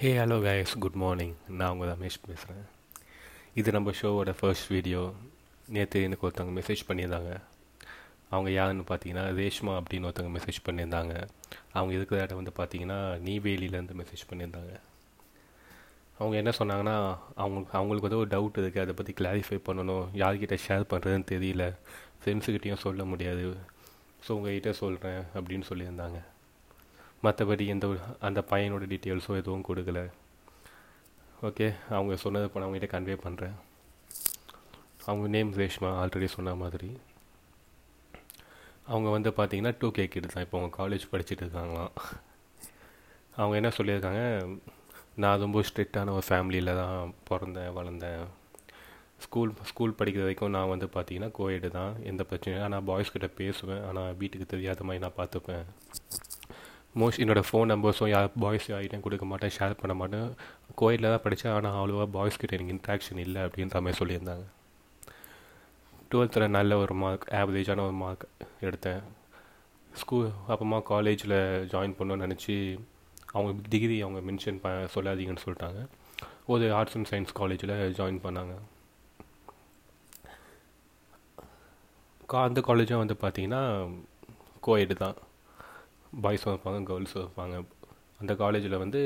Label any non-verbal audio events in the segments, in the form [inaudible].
Hey hello guys good morning நான் உங்கள் ரமேஷ் பேசுகிறேன். இது நம்ம ஷோவோட ஃபர்ஸ்ட் வீடியோ நேற்று எனக்கு ஒருத்தவங்க மெசேஜ் பண்ணியிருந்தாங்க. அவங்க யாருன்னு பார்த்தீங்கன்னா ரேஷ்மா அப்படின்னு ஒருத்தவங்க மெசேஜ் பண்ணியிருந்தாங்க. அவங்க இருக்கிற இடம் வந்து பார்த்தீங்கன்னா நீவேலியிலேருந்து மெசேஜ் பண்ணியிருந்தாங்க. அவங்க என்ன சொன்னாங்கன்னா அவங்க அவங்களுக்கு ஏதோ ஒரு டவுட் இருக்குது அதை பற்றி கிளாரிஃபை பண்ணணும். யார்கிட்ட ஷேர் பண்ணுறதுன்னு தெரியல. ஃப்ரெண்ட்ஸுக்கிட்டேயும் சொல்ல முடியாது. ஸோ உங்ககிட்ட சொல்கிறேன் அப்படின்னு சொல்லியிருந்தாங்க. மற்றபடி எந்த ஒரு அந்த பையனோட டீட்டெயில்ஸும் எதுவும் கொடுக்கல. ஓகே அவங்க சொன்னதை இப்போ நான் அவங்ககிட்ட கன்வே பண்ணுறேன் அவங்க நேம் ரேஷ்மா ஆல்ரெடி சொன்ன மாதிரி. அவங்க வந்து பார்த்தீங்கன்னா டூ கே கிட்ட தான். இப்போ அவங்க காலேஜ் படிச்சுட்டு இருக்காங்களாம். அவங்க என்ன சொல்லியிருக்காங்க? நான் ரொம்ப ஸ்ட்ரிக்டான ஒரு ஃபேமிலியில் தான் பிறந்தேன் வளர்ந்தேன். ஸ்கூல் ஸ்கூல் படிக்கிற வரைக்கும் நான் வந்து பார்த்தீங்கன்னா கோயெடு தான். எந்த பிரச்சனையும் ஆனால் பாய்ஸ் கிட்ட பேசுவேன். ஆனால் வீட்டுக்கு தெரியாத மாதிரி நான் பார்த்துப்பேன் மோஸ்ட் என்னோடய ஃபோன் நம்பர்ஸும் யார் பாய்ஸ் யார்கிட்டையும் கொடுக்க மாட்டேன் ஷேர் பண்ண மாட்டேன். கோயிலில் தான் படித்தேன் ஆனால் அவ்வளோவா பாய்ஸ்கிட்ட எனக்கு இன்ட்ராக்ஷன் இல்லை அப்படின்ற மாதிரி சொல்லியிருந்தாங்க. டுவெல்த்தில் நல்ல ஒரு மார்க் ஆவரேஜான ஒரு மார்க் எடுத்தேன். ஸ்கூல் அப்புறமா காலேஜில் ஜாயின் பண்ணணும்னு நினச்சி அவங்க டிகிரி அவங்க மென்ஷன் ப சொல்லாதீங்கன்னு சொல்லிட்டாங்க. ஒரு ஆர்ட்ஸ் அண்ட் சயின்ஸ் காலேஜில் ஜாயின் பண்ணாங்க. கா அந்த காலேஜும் வந்து பார்த்தீங்கன்னா கோயெடு தான். பாய்ஸும் இருப்பாங்க கேர்ள்ஸும் இருப்பாங்க அந்த காலேஜில் வந்து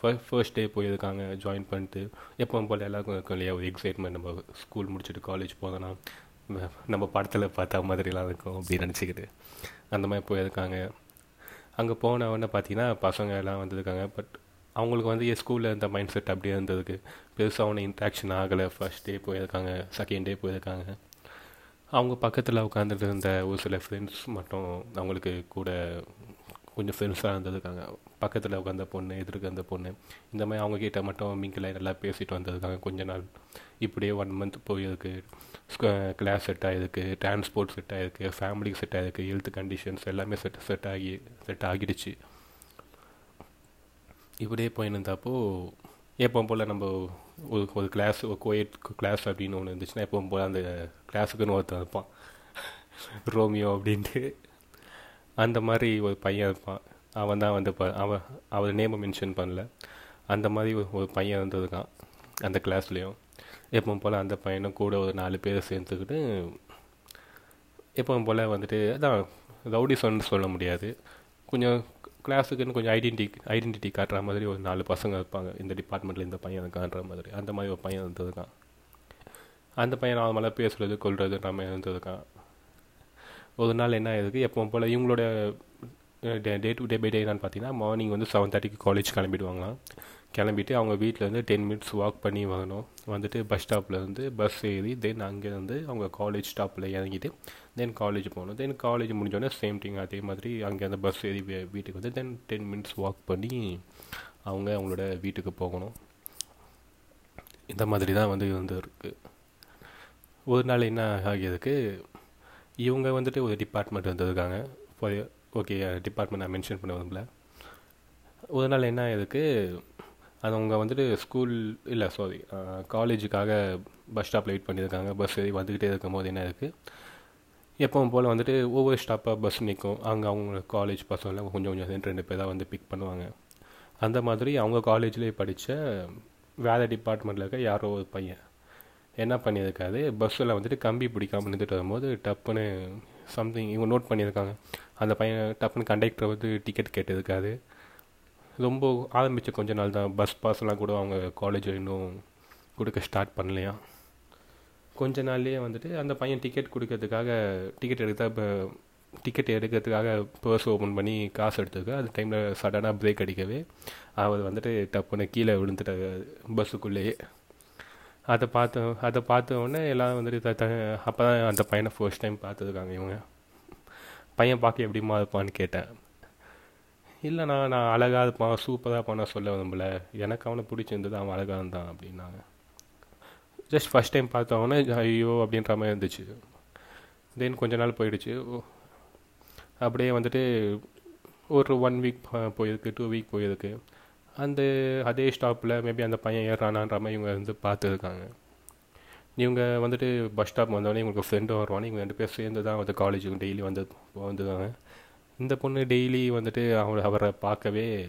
ஃபர்ஸ்ட் டே போயிருக்காங்க ஜாயின் பண்ணிட்டு எப்போ போல் எல்லாருக்கும் இருக்கும் இல்லையா? ஒரு எக்ஸைட்மெண்ட் நம்ம ஸ்கூல் முடிச்சுட்டு காலேஜ் போதோன்னா நம்ம படத்தில் பார்த்தா மாதிரிலாம் இருக்கும் அப்படின்னு நினச்சிக்கிட்டு அந்த மாதிரி போயிருக்காங்க. அங்கே போனவொடனே பார்த்தீங்கன்னா பசங்க எல்லாம் வந்திருக்காங்க. பட் அவங்களுக்கு வந்து என் ஸ்கூலில் இருந்த மைண்ட் செட் அப்படியே இருந்ததுக்கு. பெருசாக ஒன்றும் இன்ட்ராக்ஷன் ஆகலை. ஃபர்ஸ்ட் டே போயிருக்காங்க செகண்ட் டே போயிருக்காங்க. அவங்க பக்கத்தில் உட்காந்துட்டு இருந்த ஒரு சில ஃப்ரெண்ட்ஸ் மட்டும் அவங்களுக்கு கூட கொஞ்சம் ஃப்ரெண்ட்ஸாக இருந்திருக்காங்க. பக்கத்தில் உட்காந்த பொண்ணு எதிர்க்க அந்த பொண்ணு. இந்த மாதிரி அவங்கக்கிட்ட மட்டும் மிங்கில் நல்லா பேசிட்டு வந்திருக்காங்க கொஞ்ச நாள். இப்படியே ஒன் மந்த் போயிருக்கு. கிளாஸ் செட் ஆகிருக்கு டிரான்ஸ்போர்ட் செட் ஆகிருக்கு ஃபேமிலிக்கு செட் ஆகிருக்கு ஹெல்த் கண்டிஷன்ஸ் எல்லாமே செட் செட் ஆகி செட் ஆகிடுச்சு. இப்படியே போயிருந்தப்போ எப்போ போல் நம்ம ஒரு ஒரு கிளாஸ் ஒரு கோயட் கிளாஸ் அப்படின்னு ஒன்று இருந்துச்சுன்னா எப்போவும் போல் அந்த கிளாஸுக்குன்னு ஒருத்தன் இருப்பான். [laughs] ரோமியோ அப்படின்ட்டு. அந்த மாதிரி ஒரு பையன் இருப்பான். அவன் தான் வந்து இப்போ அவன் அவர் நேமை மென்ஷன் பண்ணல. அந்த மாதிரி ஒரு பையன் இருந்திருக்கான் அந்த கிளாஸ்லேயும் எப்பவும் போல் அந்த பையனும் கூட ஒரு நாலு பேர் சேர்ந்துக்கிட்டு எப்பவும் போல் வந்துட்டு அதான் ரவுடி சொன்னு சொல்ல முடியாது. கொஞ்சம் கிளாஸுக்குன்னு கொஞ்சம் ஐடென்டி ஐடென்டிட்டி காட்டுற மாதிரி ஒரு நாலு பசங்க இருப்பாங்க. இந்த டிபார்ட்மெண்ட்டில் இந்த பையன் இருக்கான்ற மாதிரி. அந்த மாதிரி ஒரு பையன் இருந்திருக்கான். அந்த பையன் அவன் மேலே பேசுறது கொள்வது நம்ம இருந்திருக்கான். ஒரு நாள் என்ன ஆயிருக்கு? எப்போ போல் இவங்களோட day to day by day என்னன்னு பார்த்தீங்கன்னா மார்னிங் வந்து செவன் தேர்ட்டிக்கு காலேஜ் கிளம்பிடுவாங்களாம். கிளம்பிட்டு அவங்க வீட்டிலேருந்து டென் மினிட்ஸ் வாக் பண்ணி வரணும். வந்துட்டு பஸ் ஸ்டாப்பில் இருந்து பஸ் ஏறி தென் அங்கேருந்து அவங்க காலேஜ் ஸ்டாப்பில் இறங்கிட்டு தென் காலேஜ் போகணும். தென் காலேஜ் முடிஞ்சோடனே சேம் திங் அதே மாதிரி அங்கேருந்து பஸ் ஏறி வீட்டுக்கு வந்து தென் டென் மினிட்ஸ் வாக் பண்ணி அவங்க அவங்களோட வீட்டுக்கு போகணும். இந்த மாதிரி தான் வந்து இருந்திருக்கு. ஒரு நாள் என்ன ஆகியதுக்கு இவங்க வந்துட்டு ஒரு டிபார்ட்மெண்ட் வந்திருக்காங்க ஓகே டிபார்ட்மெண்ட் நான் மென்ஷன் பண்ண விரும்பல. ஒரு நாள் என்ன ஆயிருக்கு? அது அவங்க வந்துட்டு ஸ்கூல் இல்லை சாரி காலேஜுக்காக பஸ் ஸ்டாப்பில் வெயிட் பண்ணியிருக்காங்க பஸ் வந்துக்கிட்டே இருக்கும் போது என்ன இருக்குது எப்பவும் போல் வந்துட்டு ஒவ்வொரு ஸ்டாப்பாக பஸ் நிற்கும் அங்கே அவங்க காலேஜ் பசங்களாம் கொஞ்சம் கொஞ்சம் ரெண்டு ரெண்டு பேர் தான் வந்து பிக் பண்ணுவாங்க. அந்த மாதிரி அவங்க காலேஜ்லேயே படித்த வேறு டிபார்ட்மெண்ட்டில் இருக்க யாரோ ஒரு பையன். என்ன பண்ணியிருக்காது பஸ்ஸில் வந்துட்டு கம்பி பிடிக்காமல் நின்றுட்டு வரும்போது டப்புன்னு சம்திங் இவங்க நோட் பண்ணியிருக்காங்க. அந்த பையன் டப்புன்னு கண்டக்டர் வந்து டிக்கெட் கேட்டிருக்காரு. ரொம்ப ஆரம்பித்த கொஞ்ச நாள் தான். பஸ் பாஸ்லாம் கூட அவங்க காலேஜ் இன்னும் கொடுக்க ஸ்டார்ட் பண்ணலையா? கொஞ்ச நாள்லேயே வந்துட்டு அந்த பையன் டிக்கெட் கொடுக்கறதுக்காக டிக்கெட் எடுத்தால் இப்போ டிக்கெட் எடுக்கிறதுக்காக பர்ஸ் ஓப்பன் பண்ணி காசு எடுத்துக்க அந்த டைமில் சடனாக பிரேக் அடிக்கவே அவர் வந்துட்டு டப்புன்னு கீழே விழுந்துட்டார் பஸ்ஸுக்குள்ளேயே அதை பார்த்த அதை பார்த்த உடனே எல்லாம் வந்துட்டு அப்போ தான் அந்த பையனை ஃபர்ஸ்ட் டைம் பார்த்துருக்காங்க இவங்க. பையன் பார்க்க எப்படிமா இருப்பான்னு கேட்டேன். இல்லைண்ணா நான் அழகாக இருப்பான் சூப்பராக இருப்பான் நான் சொல்ல விரும்பல. எனக்கு அவனை பிடிச்சிருந்தது அவன் அழகாக இருந்தான் அப்படின்னாங்க. ஜஸ்ட் ஃபஸ்ட் டைம் பார்த்தவொடனே ஐயோ அப்படின்ற மாதிரி இருந்துச்சு. தென் கொஞ்ச நாள் போயிடுச்சு. அப்படியே வந்துட்டு ஒரு ஒன் வீக் போயிருக்கு டூ வீக் போயிருக்கு. அந்த அதே ஸ்டாப்பில் மேபி அந்த பையன் ஏறானான்ற மாதிரி இவங்க வந்து பார்த்துருக்காங்க. இவங்க வந்துட்டு பஸ் ஸ்டாப் வந்தோடனே இவங்களுக்கு ஃப்ரெண்டும் வருவானே இவங்க ரெண்டு பேர் சேர்ந்து தான் வந்து காலேஜுக்கு டெய்லி வந்து வந்துருவாங்க. இந்த பொண்ணு டெய்லி வந்துட்டு அவங்க அவரை பார்க்கவே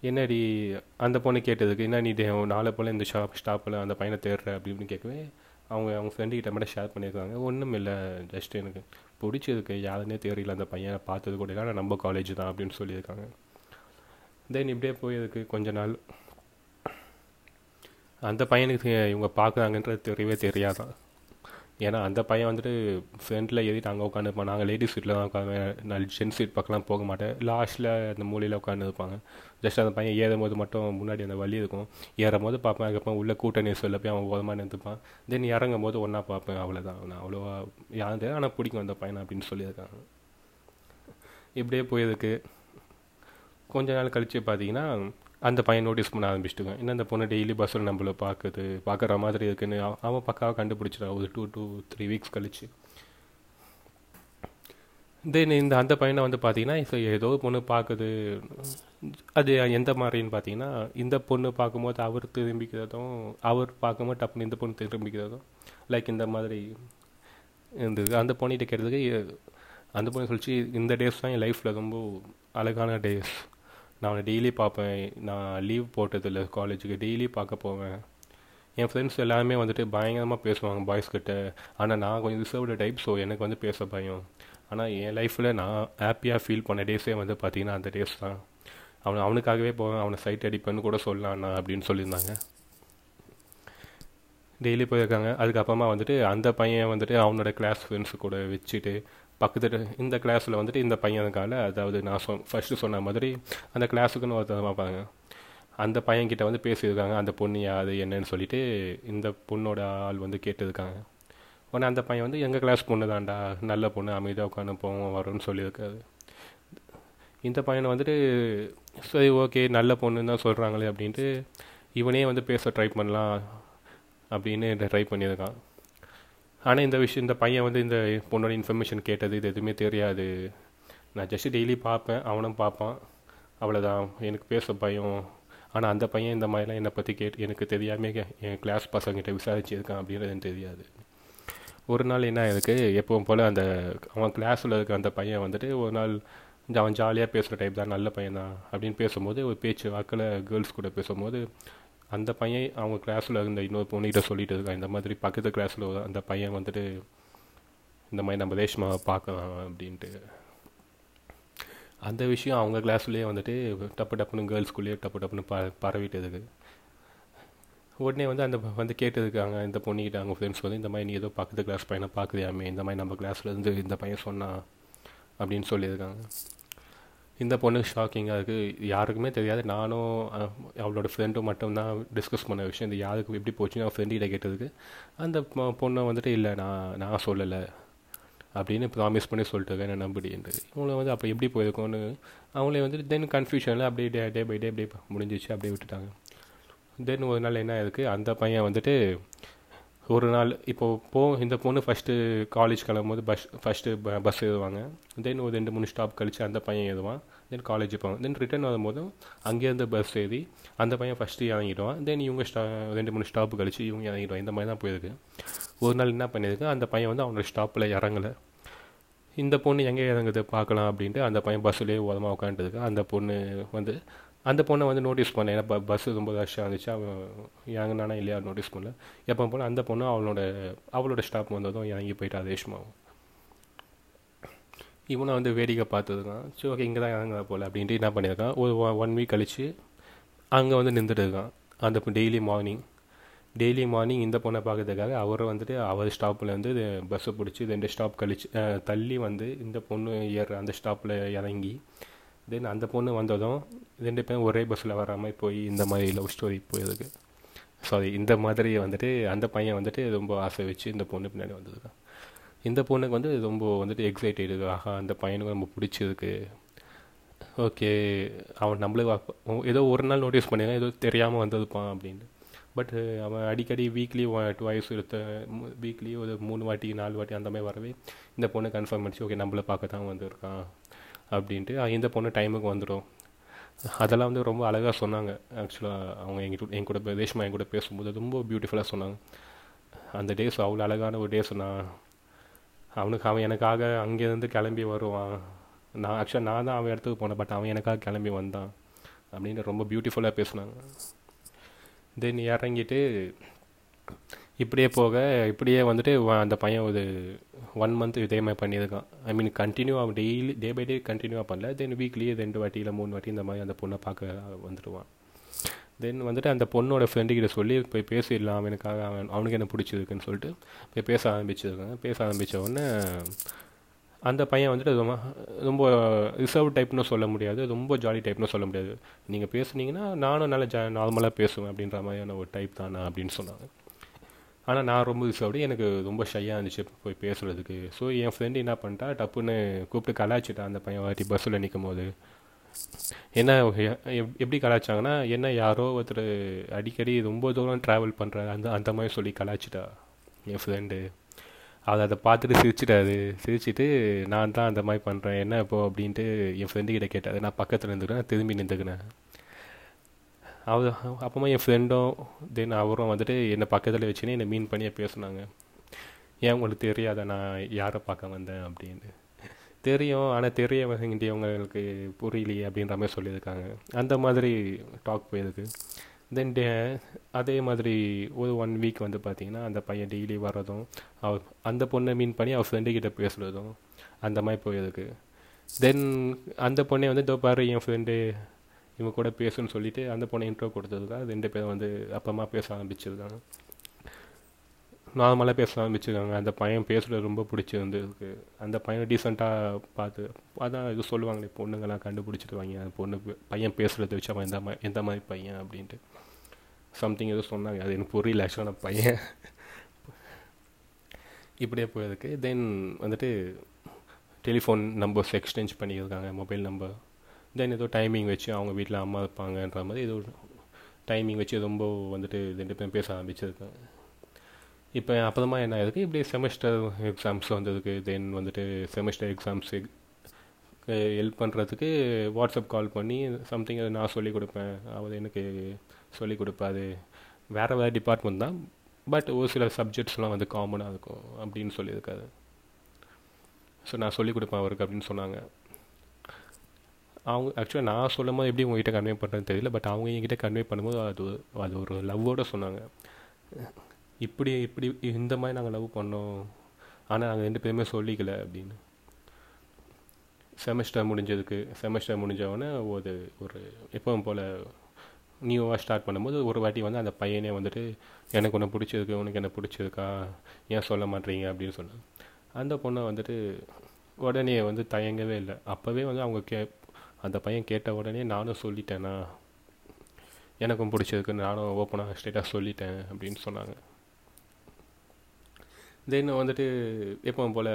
என்னடி அந்த பொண்ணு கேட்டதுக்கு என்ன நீ டே- நாளை போல் இந்த ஷாப் ஸ்டாப்பில் அந்த பையனை தேடுற? அப்படின்னு கேட்கவே அவங்க அவங்க ஃப்ரெண்டு கிட்ட மட்டும் ஷேர் பண்ணியிருக்காங்க. ஒன்றும் இல்லை ஜஸ்ட் எனக்கு பிடிச்சதுக்கு யாருன்னே தெரியல அந்த பையனை பார்த்தது கூட இல்லை. ஆனால் நம்ம காலேஜ் தான் அப்படின்னு சொல்லியிருக்காங்க. தென் இப்படியே போயதுக்கு கொஞ்ச நாள். அந்த பையனுக்கு இவங்க பார்க்குறாங்கன்றது தெரியவே தெரியாதான் ஏன்னா அந்த பையன் வந்துட்டு ஃப்ரெண்டில் ஏறிட்டு அங்கே உட்காந்துருப்பான் நாங்கள் லேடிஸ் சீட்டில் தான் உட்காந்து நான் ஜென்ஸ் சீட் பக்கம்லாம் போக மாட்டேன். லாஸ்ட்டில் அந்த மூலையில் உட்காந்து இருப்பாங்க ஜஸ்ட் அந்த பையன் ஏறும் போது மட்டும் முன்னாடி அந்த வழி இருக்கும். ஏறும் போது பார்ப்பேன். அதுக்கப்புறம் உள்ள கூட்ட நெரிசலில் போய் அவன் ஓரமாக நிறுத்துப்பான். தென் இறங்கும் போது ஒன்றா பார்ப்பேன். அவ்வளோதான் நான் அவ்வளோவா யாரு ஆனால் பிடிக்கும் அந்த பையனை அப்படின்னு சொல்லியிருக்காங்க. இப்படியே போயிருக்கு கொஞ்ச நாள் கழித்து பார்த்தீங்கன்னா அந்த பையன் நோட்டீஸ் பண்ண ஆரம்பிச்சிட்டுங்க. என்ன அந்த பொண்ணு டெய்லி பஸ்ஸில் நம்மள பார்க்குது பார்க்குற மாதிரி இருக்குன்னு அவன் பக்காவாக கண்டுபிடிச்சிடா ஒரு டூ டூ த்ரீ வீக்ஸ் கழிச்சு. தென் இந்த அந்த பையனை வந்து பார்த்தீங்கன்னா இப்போ ஏதோ பொண்ணு பார்க்குது அது எந்த மாதிரின்னு பார்த்தீங்கன்னா இந்த பொண்ணு பார்க்கும்போது அவர் திரும்பிக்கிறதும் அவர் பார்க்கும்போது டப்புன்னு இந்த பொண்ணு திரும்பிக்கிறதும் லைக் இந்த மாதிரி இருந்தது. அந்த பொண்ணிகிட்ட கேட்டதுக்கு அந்த பொண்ணு சொல்லிச்சு இந்த டேஸ் தான் என் லைஃப்பில் ரொம்ப அழகான டேஸ் நான் அவனை டெய்லி பார்ப்பேன். நான் லீவ் போட்டதில்ல காலேஜுக்கு டெய்லி பார்க்க போவேன். என் ஃப்ரெண்ட்ஸ் எல்லாருமே வந்துட்டு பயங்கரமாக பேசுவாங்க பாய்ஸ் கிட்ட. ஆனால் நான் கொஞ்சம் ரிசர்வ்டு டைப் ஸோ எனக்கு வந்து பேச பயம். ஆனால் என் லைஃப்பில் நான் ஹாப்பியாக ஃபீல் பண்ண டேஸே வந்து பார்த்தீங்கன்னா அந்த டேஸ் தான். அவனை அவனுக்காகவே போவேன். அவனை சைட் அடிப்பேன்னு கூட சொல்லலாம் நான் அப்படின்னு சொல்லியிருந்தாங்க. டெய்லி போயிருக்காங்க. அதுக்கப்புறமா வந்துட்டு அந்த பையன் வந்துட்டு அவனோட கிளாஸ் ஃப்ரெண்ட்ஸு கூட வச்சுட்டு பக்கத்து இந்த கிளாஸில் வந்துட்டு இந்த பையனுக்கால அதாவது நான் சொ ஃபஸ்ட்டு சொன்ன மாதிரி அந்த கிளாஸுக்குன்னு ஒருத்தர் பார்ப்பாங்க அந்த பையன்கிட்ட வந்து பேசியிருக்காங்க அந்த பொண்ணு யாது என்னன்னு சொல்லிட்டு இந்த பொண்ணோட ஆள் வந்து கேட்டிருக்காங்க. உடனே அந்த பையன் வந்து எங்கள் கிளாஸ் பொண்ணு தான்டா நல்ல பொண்ணு அமைதியாக உட்காந்து போவோம் வரும்னு சொல்லியிருக்காரு. இந்த பையனை வந்துட்டு சரி ஓகே நல்ல பொண்ணுன்னு தான் சொல்கிறாங்களே அப்படின்ட்டு இவனே வந்து பேச ட்ரை பண்ணலாம் அப்படின்னு ட்ரை பண்ணியிருக்கான். ஆனால் இந்த விஷயம் இந்த பையன் வந்து இந்த பொண்ணோட இன்ஃபர்மேஷன் கேட்டது இது எதுவுமே தெரியாது. நான் ஜஸ்ட் டெய்லி பார்ப்பேன் அவனும் பார்ப்பான். அவ்வளோதான் எனக்கு பேச பயம். ஆனால் அந்த பையன் இந்த மாதிரிலாம் என்னை பற்றி கேட்டு எனக்கு தெரியாமல் என் கிளாஸ் பசங்கிட்ட விசாரிச்சிருக்கான் அப்படின்றது எனக்கு தெரியாது. ஒரு நாள் என்ன ஆயிருக்கு எப்பவும் போல் அந்த அவன் கிளாஸில் இருக்க அந்த பையன் வந்துட்டு ஒரு நாள் அவன் ஜாலியாக பேசுகிற டைப் தான் நல்ல பையன் தான் அப்படின்னு பேசும்போது ஒரு பேச்சு வாக்கில் கேர்ள்ஸ் கூட பேசும்போது அந்த பையன் அவங்க கிளாஸில் இருந்த இன்னொரு பொண்ணுகிட்ட சொல்லிட்டு இருக்கான். இந்த மாதிரி பக்கத்து கிளாஸில் அந்த பையன் வந்துட்டு இந்த மாதிரி நம்ம ரேஷ்மாவை பார்க்கலாம் அப்படின்ட்டு. அந்த விஷயம் அவங்க கிளாஸ்லேயே வந்துட்டு டப்பு டப்புன்னு கேர்ள்ஸ்குள்ளேயே டப்பு டப்புன்னு ப பரவிட்டதுக்கு. உடனே வந்து அந்த வந்து கேட்டதுக்காங்க இந்த பொண்ணுக்கிட்ட அவங்க ஃப்ரெண்ட்ஸ் வந்து இந்த மாதிரி நீ ஏதோ பக்கத்து கிளாஸ் பையனை பார்க்குறியாமே இந்த மாதிரி நம்ம கிளாஸ்லேருந்து இந்த பையன் சொன்னான் அப்படின்னு சொல்லியிருக்காங்க. இந்த பொண்ணு ஷாக்கிங்காக இருக்குது யாருக்குமே தெரியாது. நானும் அவளோட ஃப்ரெண்டும் மட்டும்தான் டிஸ்கஸ் பண்ண விஷயம். இது யாருக்கு எப்படி போச்சுன்னு அவன் ஃப்ரெண்டிகிட்ட கேட்டதுக்கு அந்த பொண்ணை வந்துட்டு இல்லை நான் நான் சொல்லலை. அப்படின்னு ப்ராமிஸ் பண்ணி சொல்லிட்டு என்ன நம்பிடின்ட்டு இவங்களை வந்து அப்போ எப்படி போயிருக்கோன்னு அவங்களே வந்துட்டு தென் கன்ஃபியூஷனில் அப்படியே டே டே பை டே அப்படியே முடிஞ்சிச்சு அப்படியே விட்டுட்டாங்க. தென் ஒரு நாள் என்ன இருக்குது அந்த பையன் வந்துட்டு ஒரு நாள் இப்போ போ இந்த பொண்ணு ஃபஸ்ட்டு காலேஜ் கிளம்பும்போது பஸ் ஃபஸ்ட்டு பஸ் ஏறுவாங்க. தென் ஒரு ரெண்டு மூணு ஸ்டாப் கழித்து அந்த பையன் ஏறுவான். தென் காலேஜ் போவான். தென் ரிட்டர்ன் வரும்போதும் அங்கேருந்து பஸ் ஏறி அந்த பையன் ஃபஸ்ட்டு இறங்கிடுவான். தென் இவங்க ஸ்டா ரெண்டு மூணு ஸ்டாப்பு கழிச்சு இவங்க இறங்கிடுவான். இந்த மாதிரி தான் போயிருக்கு. ஒரு நாள் என்ன பண்ணியிருக்கு அந்த பையன் வந்து அவனோட ஸ்டாப்பில் இறங்கலை. இந்த பொண்ணு எங்கே இறங்குது பார்க்கலாம் அப்படின்ட்டு அந்த பையன் பஸ்ஸுலேயே ஓரமாக உட்காந்துருக்கு அந்த பொண்ணு வந்து அந்த பொண்ணை வந்து நோட்டீஸ் பண்ணேன். ஏன்னா பஸ் ரொம்ப ரஷ்ஷாக இருந்துச்சு. அவன் ஏங்கனானா இல்லையா நோட்டீஸ் பண்ணல. எப்போ போல் அந்த பொண்ணு அவளோட அவளோட ஸ்டாப் வந்ததும் இறங்கி போயிட்டா ரேஷ்மாவும். இவனை வந்து வேடிக்கை பார்த்ததுக்கான் சரி ஓகே இங்கே தான் இறங்குற போல் அப்படின்ட்டு என்ன பண்ணியிருக்கான்? ஒரு ஒன் வீக் கழித்து அங்கே வந்து நின்றுட்டு இருக்கான். அந்த டெய்லி மார்னிங் டெய்லி மார்னிங் இந்த பொண்ணை பார்க்கறதுக்காக அவரை வந்துட்டு அவர் ஸ்டாப்பில் வந்து பஸ்ஸை பிடிச்சி ரெண்டு ஸ்டாப் கழிச்சு தள்ளி வந்து இந்த பொண்ணு ஏறுற அந்த ஸ்டாப்பில் இறங்கி தென் அந்த பொண்ணு வந்ததும் ரெண்டு பேரும் ஒரே பஸ்ஸில் வர மாதிரி போய் இந்த மாதிரி லவ் ஸ்டோரி போயிருக்கு. சாரி இந்த மாதிரி வந்துட்டு அந்த பையன் வந்துட்டு ரொம்ப ஆசை வச்சு இந்த பொண்ணு பின்னாடி வந்ததுதான். இந்த பொண்ணுக்கு வந்து ரொம்ப வந்துட்டு எக்ஸைட்டட் ஆஹா அந்த பையனுக்கு ரொம்ப பிடிச்சிருக்கு. ஓகே அவன் நம்மளுக்கு ஏதோ ஒரு நாள் நோட்டீஸ் பண்ணிருக்கான் ஏதோ தெரியாமல் வந்ததுப்பான் அப்படின்னு பட் அவன் அடிக்கடி வீக்லி டுவைஸ் எடுத்த வீக்லி ஒரு மூணு வாட்டி நாலு வாட்டி அந்த மாதிரி வரவே இந்த பொண்ணு கன்ஃபார்ம் பண்ணிச்சு ஓகே நம்மளை பார்க்க தான் வந்திருக்கான். அப்படின்ட்டு இந்த பொண்ணு டைமுக்கு வந்துடும் அதெல்லாம் வந்து ரொம்ப அழகாக சொன்னாங்க. ஆக்சுவலாக அவங்க எங்கிட்ட என் கூட ரேஷ்மா என் கூட பேசும்போது ரொம்ப பியூட்டிஃபுல்லாக சொன்னாங்க. அந்த டேஸ் அவ்வளோ அழகான ஒரு டேஸ் நான் அவனுக்கு அவன் எனக்காக அங்கேருந்து கிளம்பி வருவான். நான் ஆக்சுவலாக நான் தான் அவன் இடத்துக்கு போனேன் பட் அவன் எனக்காக கிளம்பி வந்தான். அப்படின்னு ரொம்ப பியூட்டிஃபுல்லாக பேசுனாங்க. தென் இறங்கிட்டு இப்படியே போக இப்படியே வந்துட்டு அந்த பையன் ஒரு ஒன் மந்த் இதே மாதிரி பண்ணியிருக்கான். ஐ மீன் கண்டினியூவாக டெய்லி டே பை டே கண்டினியூவாக பண்ணல. தென் வீக்லி ரெண்டு வாட்டி இல்லை மூணு வாட்டி இந்த மாதிரி அந்த பொண்ணை பார்க்க வந்துடுவான் தென் வந்துட்டு அந்த பொண்ணோட ஃப்ரெண்டுக்கிட்ட சொல்லி போய் பேசிடலாம். அவனுக்காக அவன் அவனுக்கு என்ன பிடிச்சிருக்குன்னு சொல்லிட்டு போய் பேச ஆரம்பிச்சிருக்காங்க பேச ஆரம்பித்த உடனே அந்த பையன் வந்துட்டு ரொம்ப ரொம்ப ரிசர்வ் டைப்னு சொல்ல முடியாது. ரொம்ப ஜாலி டைப்னு சொல்ல முடியாது. நீங்கள் பேசுனீங்கன்னா நானும் நல்லா ஜா நார்மலாக பேசுவேன் அப்படின்ற மாதிரியான ஒரு டைப் தானே அப்படின்னு சொன்னாங்க. ஆனால் நான் ரொம்ப ரிசர்வ்டு எனக்கு ரொம்ப ஷையாக இருந்துச்சு போய் பேசுகிறதுக்கு ஸோ என் ஃப்ரெண்டு என்ன பண்ணிட்டா டப்புன்னு கூப்பிட்டு கலாய்ச்சிட்டான் அந்த பையன் வாட்டி பஸ்ஸில் நிற்கும் போது என்ன எப்- எப்படி கலாய்ச்சாங்கன்னா என்ன யாரோ ஒருத்தர் அடிக்கடி ரொம்ப தூரம் ட்ராவல் பண்ணுறாரு அந்த அந்த மாதிரி சொல்லி கலாய்ச்சிட்டா என் ஃப்ரெண்டு அவர் அதை பார்த்துட்டு சிரிச்சிட்டாரு. சிரிச்சிட்டு நான் தான் அந்த மாதிரி பண்ணுறேன் என்ன இப்போ? அப்படின்ட்டு என் ஃப்ரெண்டு கிட்ட நான் பக்கத்தில் இருந்துக்கிறேன் திரும்பி நின்றுக்கினேன் அவர் அப்புறமா என் ஃப்ரெண்டும் தென் அவரும் வந்துட்டு என்னை பக்கத்தில் வச்சுன்னு என்னை மீன் பண்ணியே பேசுனாங்க. ஏன் உங்களுக்கு தெரியாத? நான் யாரை பார்க்க வந்தேன் அப்படின்னு. தெரியும் ஆனால் தெரிய வேண்டியவங்களுக்கு புரியலையே அப்படின்ற மாதிரி சொல்லியிருக்காங்க. அந்த மாதிரி டாக் போயிருக்கு தென் டே அதே மாதிரி ஒரு ஒன் வீக் வந்து பார்த்திங்கன்னா அந்த பையன் டெய்லி வர்றதும் அவர் அந்த பொண்ணை மீன் பண்ணி அவர் ஃப்ரெண்டுக்கிட்ட பேசுகிறதும் அந்த மாதிரி போயிருக்கு தென் அந்த பொண்ணை வந்து இதோ பாரு என் ஃப்ரெண்டு இவங்க கூட பேசுன்னு சொல்லிட்டு அந்த பொண்ணை இன்ட்ரோ கொடுத்ததுக்காக ரெண்டு பேரும் வந்து அப்பமா பேச ஆரம்பிச்சிருக்காங்க நார்மலாக பேச ஆரம்பிச்சிருக்காங்க. அந்த பையன் பேசுகிறது ரொம்ப பிடிச்சிருந்துருக்கு அந்த பையனை டீசெண்டாக பார்த்து அதான் இது சொல்லுவாங்களே பொண்ணுங்கெல்லாம் கண்டுபிடிச்சிருவாங்க. அந்த பொண்ணு பையன் பேசுகிறத வச்சு அவன் எந்த மாதிரி எந்த மாதிரி பையன் அப்படின்ட்டு. சம்திங் எதுவும் சொன்னாங்க. அது எனக்கு புரியல ஆக்சுவலாக பையன். இப்படியே போயிருக்கு. தென் வந்துட்டு டெலிஃபோன் நம்பர்ஸ் எக்ஸ்சேஞ்ச் பண்ணியிருக்காங்க மொபைல் நம்பர் தென் ஏதோ டைமிங் வச்சு அவங்க வீட்டில் அம்மா இருப்பாங்கன்ற மாதிரி ஏதோ டைமிங் வச்சு ரொம்ப வந்துட்டு ரெண்டு பேரும் பேச ஆரம்பிச்சிருக்காங்க இப்போ அப்புறமா என்ன ஆயிருக்கு? இப்படி செமஸ்டர் எக்ஸாம்ஸ் வந்ததுக்கு தென் வந்துட்டு செமஸ்டர் எக்ஸாம்ஸ் ஹெல்ப் பண்ணுறதுக்கு வாட்ஸ்அப் கால் பண்ணி சம்திங் அதை நான் சொல்லிக் கொடுப்பேன். அவர் எனக்கு சொல்லிக் கொடுப்பாரு. வேறு வேறு டிபார்ட்மெண்ட் தான். பட் ஒரு சில சப்ஜெக்ட்ஸ்லாம் வந்து காமனாக இருக்கும் அப்படின்னு சொல்லியிருக்காரு. ஸோ நான் சொல்லிக் கொடுப்பேன் அவருக்கு அப்படின்னு சொன்னாங்க. அவங்க ஆக்சுவலாக நான் சொல்லும் போது எப்படி உங்ககிட்ட கன்வே பண்ணுறதுன்னு தெரியல பட் அவங்க என்கிட்ட கன்வே பண்ணும்போது அது அது ஒரு லவ்வோட சொன்னாங்க. இப்படி இப்படி இந்த மாதிரி நாங்கள் லவ் பண்ணோம். ஆனால் நாங்கள் ரெண்டு பேருமே சொல்லிக்கல அப்படின்னு. செமஸ்டர் முடிஞ்சதுக்கு செமஸ்டர் முடிஞ்சவொடனே ஒரு ஒரு எப்பவும் போல் நியூவாக ஸ்டார்ட் பண்ணும்போது ஒரு வாட்டி வந்து அந்த பையனே வந்துட்டு எனக்கு ஒன்று பிடிச்சிருக்கு உனக்கு என்ன பிடிச்சிருக்கா? ஏன் சொல்ல மாட்டீங்க அப்படின்னு சொன்னாங்க. அந்த பொண்ணை வந்துட்டு உடனே வந்து தயங்கவே இல்லை. அப்போவே வந்து அவங்க கே அந்த பையன் கேட்ட உடனே நானும் சொல்லிட்டேனா? எனக்கும் பிடிச்சதுக்கு நானும் ஓப்பனாக ஸ்ட்ரெயிட்டாக சொல்லிட்டேன் அப்படின்னு சொன்னாங்க. தென் வந்துட்டு எப்பவும் போல்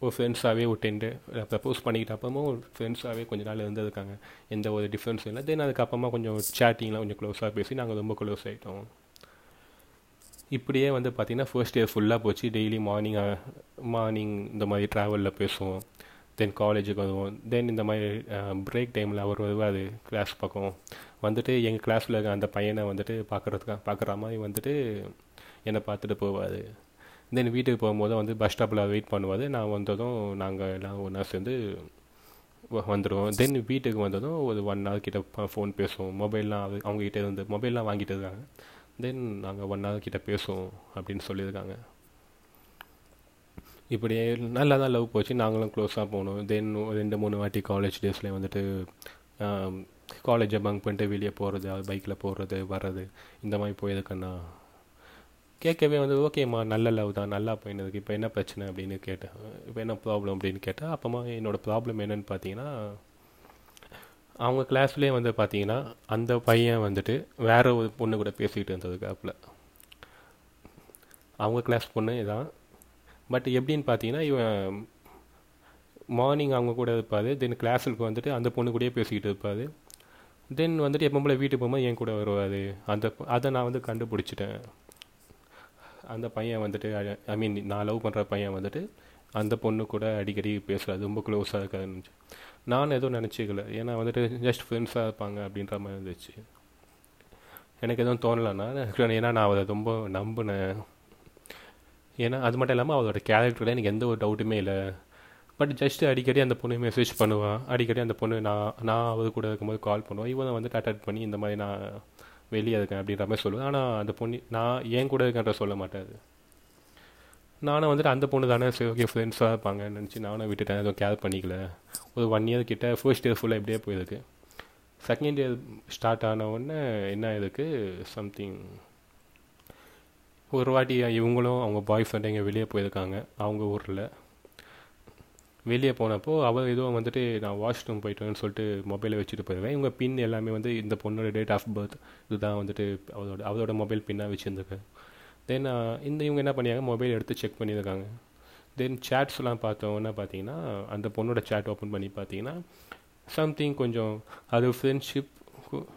ஒரு ஃப்ரெண்ட்ஸாகவே ஒரு ப்ரப்போஸ் பண்ணிக்கிட்ட அப்புறமா ஒரு ஃப்ரெண்ட்ஸாகவே கொஞ்ச நாள் இருந்திருக்காங்க. எந்த ஒரு டிஃப்ரென்ஸும் இல்லை. தென் அதுக்கப்புறமா கொஞ்சம் சேட்டிங்லாம் கொஞ்சம் க்ளோஸாக பேசி நாங்கள் ரொம்ப க்ளோஸ் ஆகிட்டோம் இப்படியே வந்து பார்த்திங்கன்னா ஃபர்ஸ்ட் இயர் ஃபுல்லாக போச்சு. டெய்லி மார்னிங் மார்னிங் இந்த மாதிரி ட்ராவலில் பேசுவோம். தென் காலேஜுக்கு வருவோம் தென் இந்த மாதிரி பிரேக் டைமில் அவர் வருவார் கிளாஸ் பக்கம் வந்துட்டு எங்கள் கிளாஸில் இருக்க அந்த பையனை வந்துட்டு பார்க்குறதுக்காக பார்க்குற மாதிரி வந்துட்டு என்னை பார்த்துட்டு போவார். தென் வீட்டுக்கு போகும்போது வந்து பஸ் ஸ்டாப்பில் வெயிட் பண்ணுவார். நான் வந்ததும் நாங்கள் எல்லாம் ஒன்றா சேர்ந்து வந்துடுவோம் தென் வீட்டுக்கு வந்ததும் ஒரு ஒன் ஹவர் கிட்ட ஃபோன் பேசுவோம். மொபைல்லாம் அது அவங்ககிட்ட இருந்து மொபைல்லாம் வாங்கிட்டு இருக்காங்க. தென் நாங்கள் ஒன் ஹவர் கிட்ட பேசுவோம் அப்படின்னு சொல்லியிருக்காங்க. இப்படியே நல்லா தான் லவ் போச்சு. நாங்களும் க்ளோஸாக போனோம். தென் ரெண்டு மூணு வாட்டி காலேஜ் டேஸில் வந்துட்டு காலேஜை பங்க் பண்ணிட்டு வெளியே போகிறது பைக்கில் போகிறது வர்றது இந்த மாதிரி போயிருக்கேன்னா கேட்கவே வந்து ஓகேம்மா நல்ல லவ் தான். நல்லா போயினதுக்கு. இப்போ என்ன பிரச்சனை? அப்படின்னு கேட்டேன். இப்போ என்ன ப்ராப்ளம் அப்படின்னு கேட்டால் அப்போமா என்னோடய ப்ராப்ளம் என்னென்னு பார்த்தீங்கன்னா அவங்க கிளாஸ்லேயே வந்து பார்த்தீங்கன்னா அந்த பையன் வந்துட்டு வேறு ஒரு பொண்ணு கூட பேசிக்கிட்டு இருந்ததுக்கு அப்பில் அவங்க கிளாஸ் பொண்ணு இதான். பட் எப்படின்னு பார்த்தீங்கன்னா இவன் மார்னிங் அவங்க கூட இருப்பார் தென் கிளாஸுக்கு வந்துட்டு அந்த பொண்ணு கூடயே பேசிக்கிட்டு இருப்பார். தென் வந்துட்டு எப்போ போல வீட்டுக்கு போகும்போது என் கூட வருவார். அந்த அதை நான் வந்து கண்டுபிடிச்சிட்டேன். அந்த பையன் வந்துட்டு ஐ மீன் நான் லவ் பண்ணுற பையன் வந்துட்டு அந்த பொண்ணு கூட அடிக்கடி பேசுகிறது ரொம்ப க்ளோஸாக இருக்காதுன்னு நான் எதுவும் நினச்சிக்கல. ஏன்னா வந்துட்டு ஜஸ்ட் ஃப்ரெண்ட்ஸாக இருப்பாங்க அப்படின்ற மாதிரி இருந்துச்சு. எனக்கு எதுவும் தோணலைன்னா ஏன்னா நான் அதை ரொம்ப நம்பினேன். ஏன்னா அது மட்டும் இல்லாமல் அவரோட கேரக்டரில் எனக்கு எந்த ஒரு டவுட்டுமே இல்லை. பட் ஜஸ்ட் அடிக்கடி அந்த பொண்ணு மெசேஜ் பண்ணுவான் அடிக்கடி அந்த பொண்ணு நான் நான் அவர் கூட இருக்கும்போது கால் பண்ணுவேன் இவன் வந்து அட்டன் பண்ணி இந்த மாதிரி நான் வெளியே இருக்கேன் அப்படின்ற மாதிரி சொல்லுவேன் ஆனால் அந்த பொண்ணு நான் ஏன் கூட இருக்கேன்ற சொல்ல மாட்டாது. நானும் வந்துட்டு அந்த பொண்ணு தானே சரி ஓகே ஃப்ரெண்ட்ஸாக இருப்பாங்கன்னு நினச்சி நானும் விட்டுட்டேன். எதுவும் கேர் பண்ணிக்கல. ஒரு ஒன் இயர் கிட்ட ஃபர்ஸ்ட் இயர் ஃபுல்லாக இப்படியே போயிருக்கு. செகண்ட் இயர் ஸ்டார்ட் ஆன உடனே என்ன இருக்குது சம்திங் ஒரு வாட்டி இவங்களும் அவங்க பாய் ஃப்ரெண்ட் எங்கே வெளியே போயிருக்காங்க. அவங்க ஊரில். வெளியே போனப்போ அவள் எதுவும் வந்துட்டு நான் வாஷ்ரூம் போயிட்டேன்னு சொல்லிட்டு மொபைலை வச்சுட்டு போயிடுவேன் இவங்க பின் எல்லாமே வந்து இந்த பொண்ணோட டேட் ஆஃப் பர்த் இதுதான் வந்துட்டு அவளோட அவளோட மொபைல் பின்னாக வச்சுருந்துருக்கு. தென் இந்த இவங்க என்ன பண்ணியாங்க மொபைல் எடுத்து செக் பண்ணியிருக்காங்க தென் சேட்ஸ்லாம் பார்த்தோன்னா பார்த்தீங்கன்னா அந்த பொண்ணோட சேட் ஓப்பன் பண்ணி பார்த்தீங்கன்னா சம்திங் கொஞ்சம் அது ஃப்ரெண்ட்ஷிப்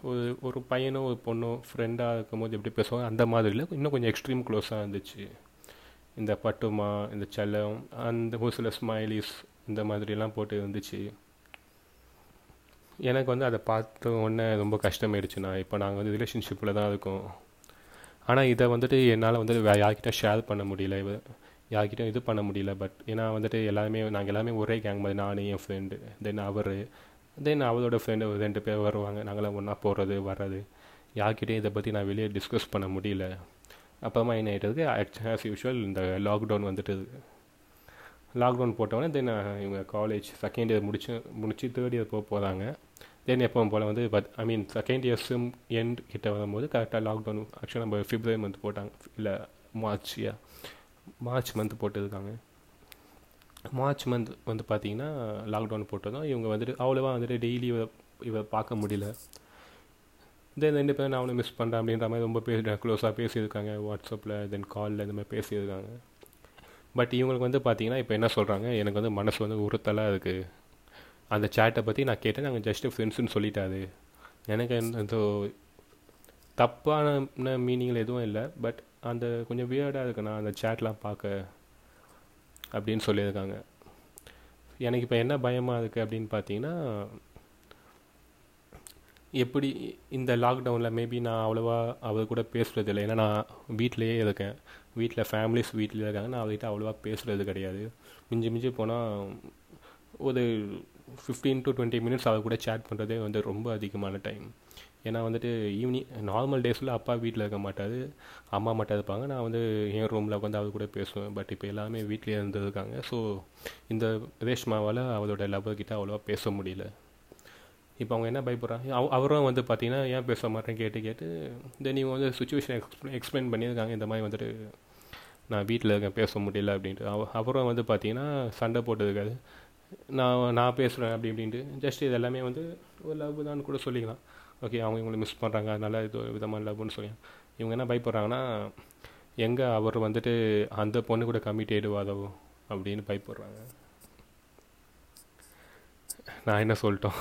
ஒரு ஒரு பையனோ ஒரு பொண்ணோ ஃப்ரெண்டாக இருக்கும்போது எப்படி பேசுவாங்க? அந்த மாதிரில இன்னும் கொஞ்சம் எக்ஸ்ட்ரீம் க்ளோஸாக இருந்துச்சு. இந்த பட்டுமா இந்த செல்லம் அந்த ஒரு சில ஸ்மைலிஸ் இந்த மாதிரிலாம் போட்டு இருந்துச்சு. எனக்கு வந்து அதை பார்த்த உடனே ரொம்ப கஷ்டமாயிடுச்சுண்ணா இப்போ நாங்கள் வந்து ரிலேஷன்ஷிப்பில் தான் இருக்கோம். ஆனால் இதை வந்துட்டு என்னால் வந்து வே யார்கிட்ட ஷேர் பண்ண முடியல. யார்கிட்டையும் இது பண்ண முடியல. பட் ஏன்னா வந்துட்டு எல்லாருமே நாங்கள் எல்லாமே ஒரே கேங் மாதிரி நான் என் ஃப்ரெண்டு தென் அவர் தென் அவளோட ஃப்ரெண்டு ரெண்டு பேர் வருவாங்க. நாங்களாம் ஒன்றா போகிறது வர்றது. யார்கிட்டையும் இதை பற்றி நான் வெளியே டிஸ்கஸ் பண்ண முடியல. அப்புறமா என்ன ஆகிட்டது ஆஸ் யூஷுவல் இந்த லாக்டவுன் வந்துட்டு லாக்டவுன் போட்டவொடனே தென் இவங்க காலேஜ் செகண்ட் இயர் முடிச்சு முடிச்சு தேர்ட் இயர் போக போகிறாங்க தென் எப்பவும் போல் வந்து but I mean second year sem end கிட்ட வரும்போது கரெக்டாக லாக்டவுன் ஆக்சுவலாக நம்ம ஃபிப்ரவரி மந்த் போட்டாங்க. இல்லை மார்ச் மார்ச் மந்த் போட்டிருக்காங்க. மார்ச் மந்த் வந்து பார்த்தீங்கன்னா லாக்டவுன் போட்டதும் இவங்க வந்துட்டு அவ்வளோவா வந்துட்டு டெய்லி இவ இவ பார்க்க முடியல. தென் ரெண்டு பேரும் நான் அவனை மிஸ் பண்ணுறேன் அப்படின்ற மாதிரி ரொம்ப பேசி க்ளோஸாக பேசியிருக்காங்க. வாட்ஸ்அப்பில் தென் காலில் இந்த மாதிரி பேசியிருக்காங்க. பட் இவங்களுக்கு வந்து பார்த்தீங்கன்னா இப்போ என்ன சொல்கிறாங்க எனக்கு வந்து மனசு வந்து உறுத்தலாக இருக்குது அந்த சேட்டை பற்றி நான் கேட்டேன். நாங்கள் ஜஸ்ட்டு ஃப்ரெண்ட்ஸுன்னு சொல்லிட்டாது எனக்கு அந்த தப்பான மீனிங்கில் எதுவும் இல்லை. பட் அந்த கொஞ்சம் வியர்டாக இருக்குண்ணா அந்த சேட்லாம் பார்க்க. அப்படின்னு சொல்லியிருக்காங்க. எனக்கு இப்போ என்ன பயமாக இருக்குது அப்படின்னு பார்த்தீங்கன்னா எப்படி இந்த லாக்டவுனில் மேபி நான் அவ்வளோவா அவர் கூட பேசுகிறது இல்லை. ஏன்னா நான் வீட்டிலையே இருக்கேன். வீட்டில் ஃபேமிலிஸ் வீட்டில் இருக்காங்க. நான் அவர்கிட்ட அவ்வளோவா பேசுகிறது கிடையாது. மிஞ்சி மிஞ்சி போனால் ஒரு ஃபிஃப்டீன் டு டுவெண்ட்டி மினிட்ஸ் அவர் கூட சேட் பண்ணுறதே வந்து ரொம்ப அதிகமான டைம் ஏன்னா வந்துட்டு ஈவினிங் நார்மல் டேஸில் அப்பா வீட்டில் இருக்க மாட்டார். அம்மா மட்டும் இருப்பாங்க. நான் வந்து என் ரூமில் உட்காந்து அவர் கூட பேசுவேன். பட் இப்போ எல்லாமே வீட்டிலே இருந்திருக்காங்க. ஸோ இந்த ரேஷ்மாவால் அவரோட லவ்வர்கிட்ட அவ்வளோவா பேச முடியல. இப்போ அவங்க என்ன பயப்படுறாங்க? அவ அவரும் வந்து பார்த்தீங்கன்னா ஏன் பேச மாட்டேன் கேட்டு கேட்டு தென் இவங்க வந்து சுச்சுவேஷன் எக்ஸ்பிளைன் எக்ஸ்பிளைன் பண்ணியிருக்காங்க. இந்த மாதிரி வந்துட்டு நான் வீட்டில் இருக்கேன். பேச முடியல. அப்படின்ட்டு. அவ அவரும் வந்து பார்த்தீங்கன்னா சண்டை போட்டதுக்காது நான் நான் பேசுகிறேன் அப்படி இப்படின்ட்டு. ஜஸ்ட் இது எல்லாமே வந்து ஒரு லவ் தான் கூட சொல்லிக்கலாம். ஓகே அவங்க இவங்களை மிஸ் பண்ணுறாங்க அதனால் இது ஒரு இல்லை லவ்னு சொல்லி. இவங்க என்ன பயப்படுறாங்கன்னா எங்கே அவர் வந்துட்டு அந்த பொண்ணு கூட கமிட் ஆகிடுவாதோ அப்படின்னு பயப்படுறாங்க. நான் என்ன சொல்லிட்டோம்?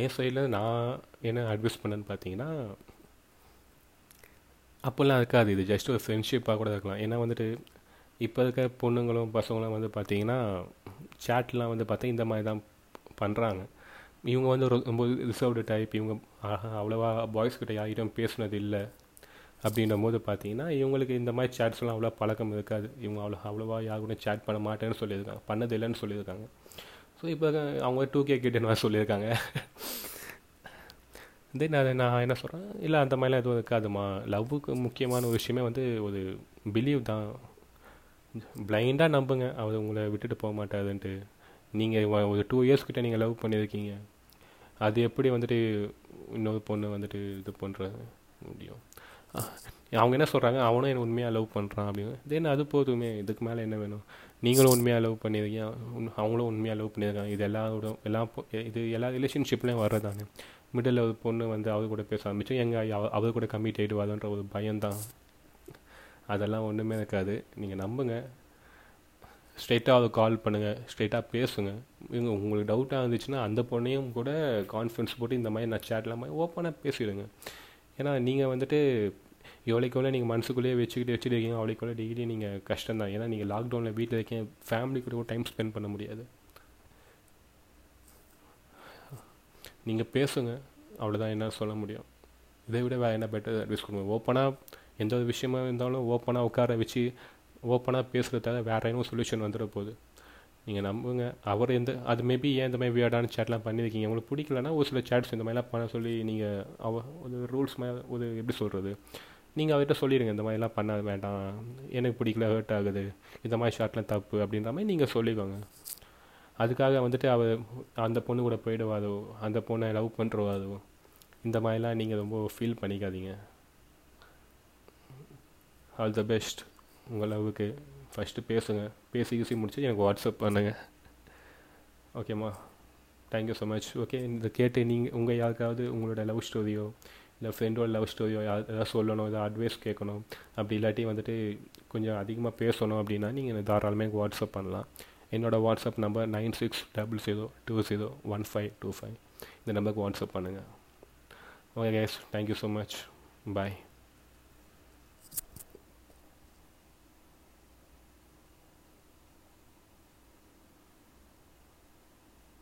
என் சைடில் நான் என்ன அட்வைஸ் பண்ணேன்னு பார்த்தீங்கன்னா அப்போல்லாம் இருக்காது. இது ஜஸ்ட் ஒரு ஃப்ரெண்ட்ஷிப்பாக கூட இருக்கலாம். ஏன்னா வந்துட்டு இப்போ இருக்க பொண்ணுங்களும் பசங்களும் வந்து பார்த்தீங்கன்னா சேட்லாம் வந்து பார்த்தா இந்த மாதிரி தான் பண்ணுறாங்க இவங்க வந்து ரொம்ப ரிசர்வ்டு டைப் இவங்க அவ்வளோவா பாய்ஸ் கிட்ட பேசுனது இல்லை அப்படின்ற போது பார்த்தீங்கன்னா இவங்களுக்கு இந்த மாதிரி சேட்ஸ்லாம் அவ்வளோ பழக்கம் இருக்காது. இவங்க அவ்வளோ அவ்வளோவா யார் கூட சேட் பண்ண மாட்டேன்னு சொல்லியிருக்காங்க. பண்ணது இல்லைன்னு சொல்லியிருக்காங்க. ஸோ இப்போ அவங்க டூ கே கிட்டேன்னு சொல்லியிருக்காங்க. தென் அதை நான் என்ன சொல்கிறேன் இல்லை அந்த மாதிரிலாம் எதுவும் இருக்காதுமா லவ்வுக்கு முக்கியமான ஒரு விஷயமே வந்து ஒரு பிலீவ் தான். பிளைண்டாக நம்புங்க. அவர் உங்களை விட்டுட்டு போக மாட்டாதுன்ட்டு நீங்கள் ஒரு டூ இயர்ஸ் கிட்டே நீங்கள் லவ் பண்ணியிருக்கீங்க. அது எப்படி வந்துட்டு இன்னொரு பொண்ணு வந்துட்டு இது பண்ணுற முடியும்? அவங்க என்ன சொல்கிறாங்க அவனும் என்ன உண்மையாக லவ் பண்ணுறான் அப்படின்னு. தென் அது போதுமே. இதுக்கு மேலே என்ன வேணும்? நீங்களும் உண்மையாக லவ் பண்ணியிருக்கீங்க அவங்களும் உண்மையாக லவ் பண்ணியிருக்காங்க இது எல்லாரோட எல்லாம் இது எல்லா ரிலேஷன்ஷிப்லேயும் வர்றதானே மிடில் ஒரு பொண்ணு வந்து அவர் கூட பேச ஆரம்பிச்சு எங்கள் அவர் கூட கம்மிட் ஆகிடுவாதுன்ற ஒரு பயம்தான். அதெல்லாம் ஒன்றுமே இருக்காது. நீங்கள் நம்புங்க. ஸ்ட்ரெயிட்டாக அதை கால் பண்ணுங்கள் ஸ்ட்ரெயிட்டாக பேசுங்க. இவங்க உங்களுக்கு டவுட்டாக இருந்துச்சுன்னா அந்த பொண்ணையும் கூட கான்ஃபிடன்ஸ் போட்டு இந்த மாதிரி நான் சேட்டில் மாதிரி ஓப்பனாக பேசிடுங்க. ஏன்னா நீங்கள் வந்துட்டு எவ்வளோக்கு எவ்வளோ நீங்கள் மனசுக்குள்ளேயே வச்சுக்கிட்டு வச்சுட்டு இருக்கீங்க அவ்வளோக்கு எவ்வளோ டெய்லி நீங்கள் கஷ்டம் தான் ஏன்னா நீங்கள் லாக்டவுனில் வீட்டில் இருக்கீங்க ஃபேமிலி கூட டைம் ஸ்பெண்ட் பண்ண முடியாது. நீங்கள் பேசுங்க அவ்வளோதான் என்ன சொல்ல முடியும். இதை விட வேறு என்ன பெட்டர் அட்வைஸ் கொடுங்க? ஓப்பனாக எந்த ஒரு விஷயமா இருந்தாலும் ஓப்பனாக உட்கார வச்சு ஓப்பனாக பேசுகிறதால வேறு எதுவும் சொல்யூஷன் வந்துட போகுது? நீங்கள் நம்புங்க. அவர் எந்த அது மேபி ஏன் இந்த மாதிரி வியர்டான சேட்லாம் பண்ணியிருக்கீங்க உங்களுக்கு பிடிக்கலன்னா ஒரு சில சேட்ஸ் இந்த மாதிரிலாம் பண்ண சொல்லி நீங்கள் அவ ஒரு ரூல்ஸ் மாதிரி ஒரு எப்படி சொல்கிறது நீங்கள் அவர்கிட்ட சொல்லிடுங்க இந்த மாதிரிலாம் பண்ண வேண்டாம். எனக்கு பிடிக்கல ஹர்ட் ஆகுது. இந்த மாதிரி ஷார்ட்லாம் தப்பு அப்படின்ற மாதிரி நீங்கள் சொல்லிக்கோங்க. அதுக்காக வந்துட்டு அவர் அந்த பொண்ணு கூட போயிடுவாதோ? அந்த பொண்ணை லவ் பண்ணுறவாதோ இந்த மாதிரிலாம் நீங்கள் ரொம்ப ஃபீல் பண்ணிக்காதீங்க. ஆல் த பெஸ்ட் உங்கள் லவ்வுக்கு ஃபஸ்ட்டு பேசுங்கள் பேசி கீசி முடிச்சு எனக்கு வாட்ஸ்அப் பண்ணுங்கள் ஓகேம்மா தேங்க்யூ ஸோ மச் ஓகே இந்த கேட்டு நீங்கள் உங்கள் யாருக்காவது உங்களோட லவ் ஸ்டோரியோ இல்லை ஃப்ரெண்டோட லவ் ஸ்டோரியோ ஏதாவது சொல்லணும் ஏதாவது அட்வைஸ் கேட்கணும் அப்படி இல்லாட்டி வந்துட்டு கொஞ்சம் அதிகமாக பேசணும் அப்படின்னா நீங்கள் தாராளமாக எனக்கு வாட்ஸ்அப் பண்ணலாம். என்னோடய WhatsApp number nine six double zero two zero one five two five இந்த நம்பருக்கு வாட்ஸ்அப் பண்ணுங்கள் okay guys thank you so much bye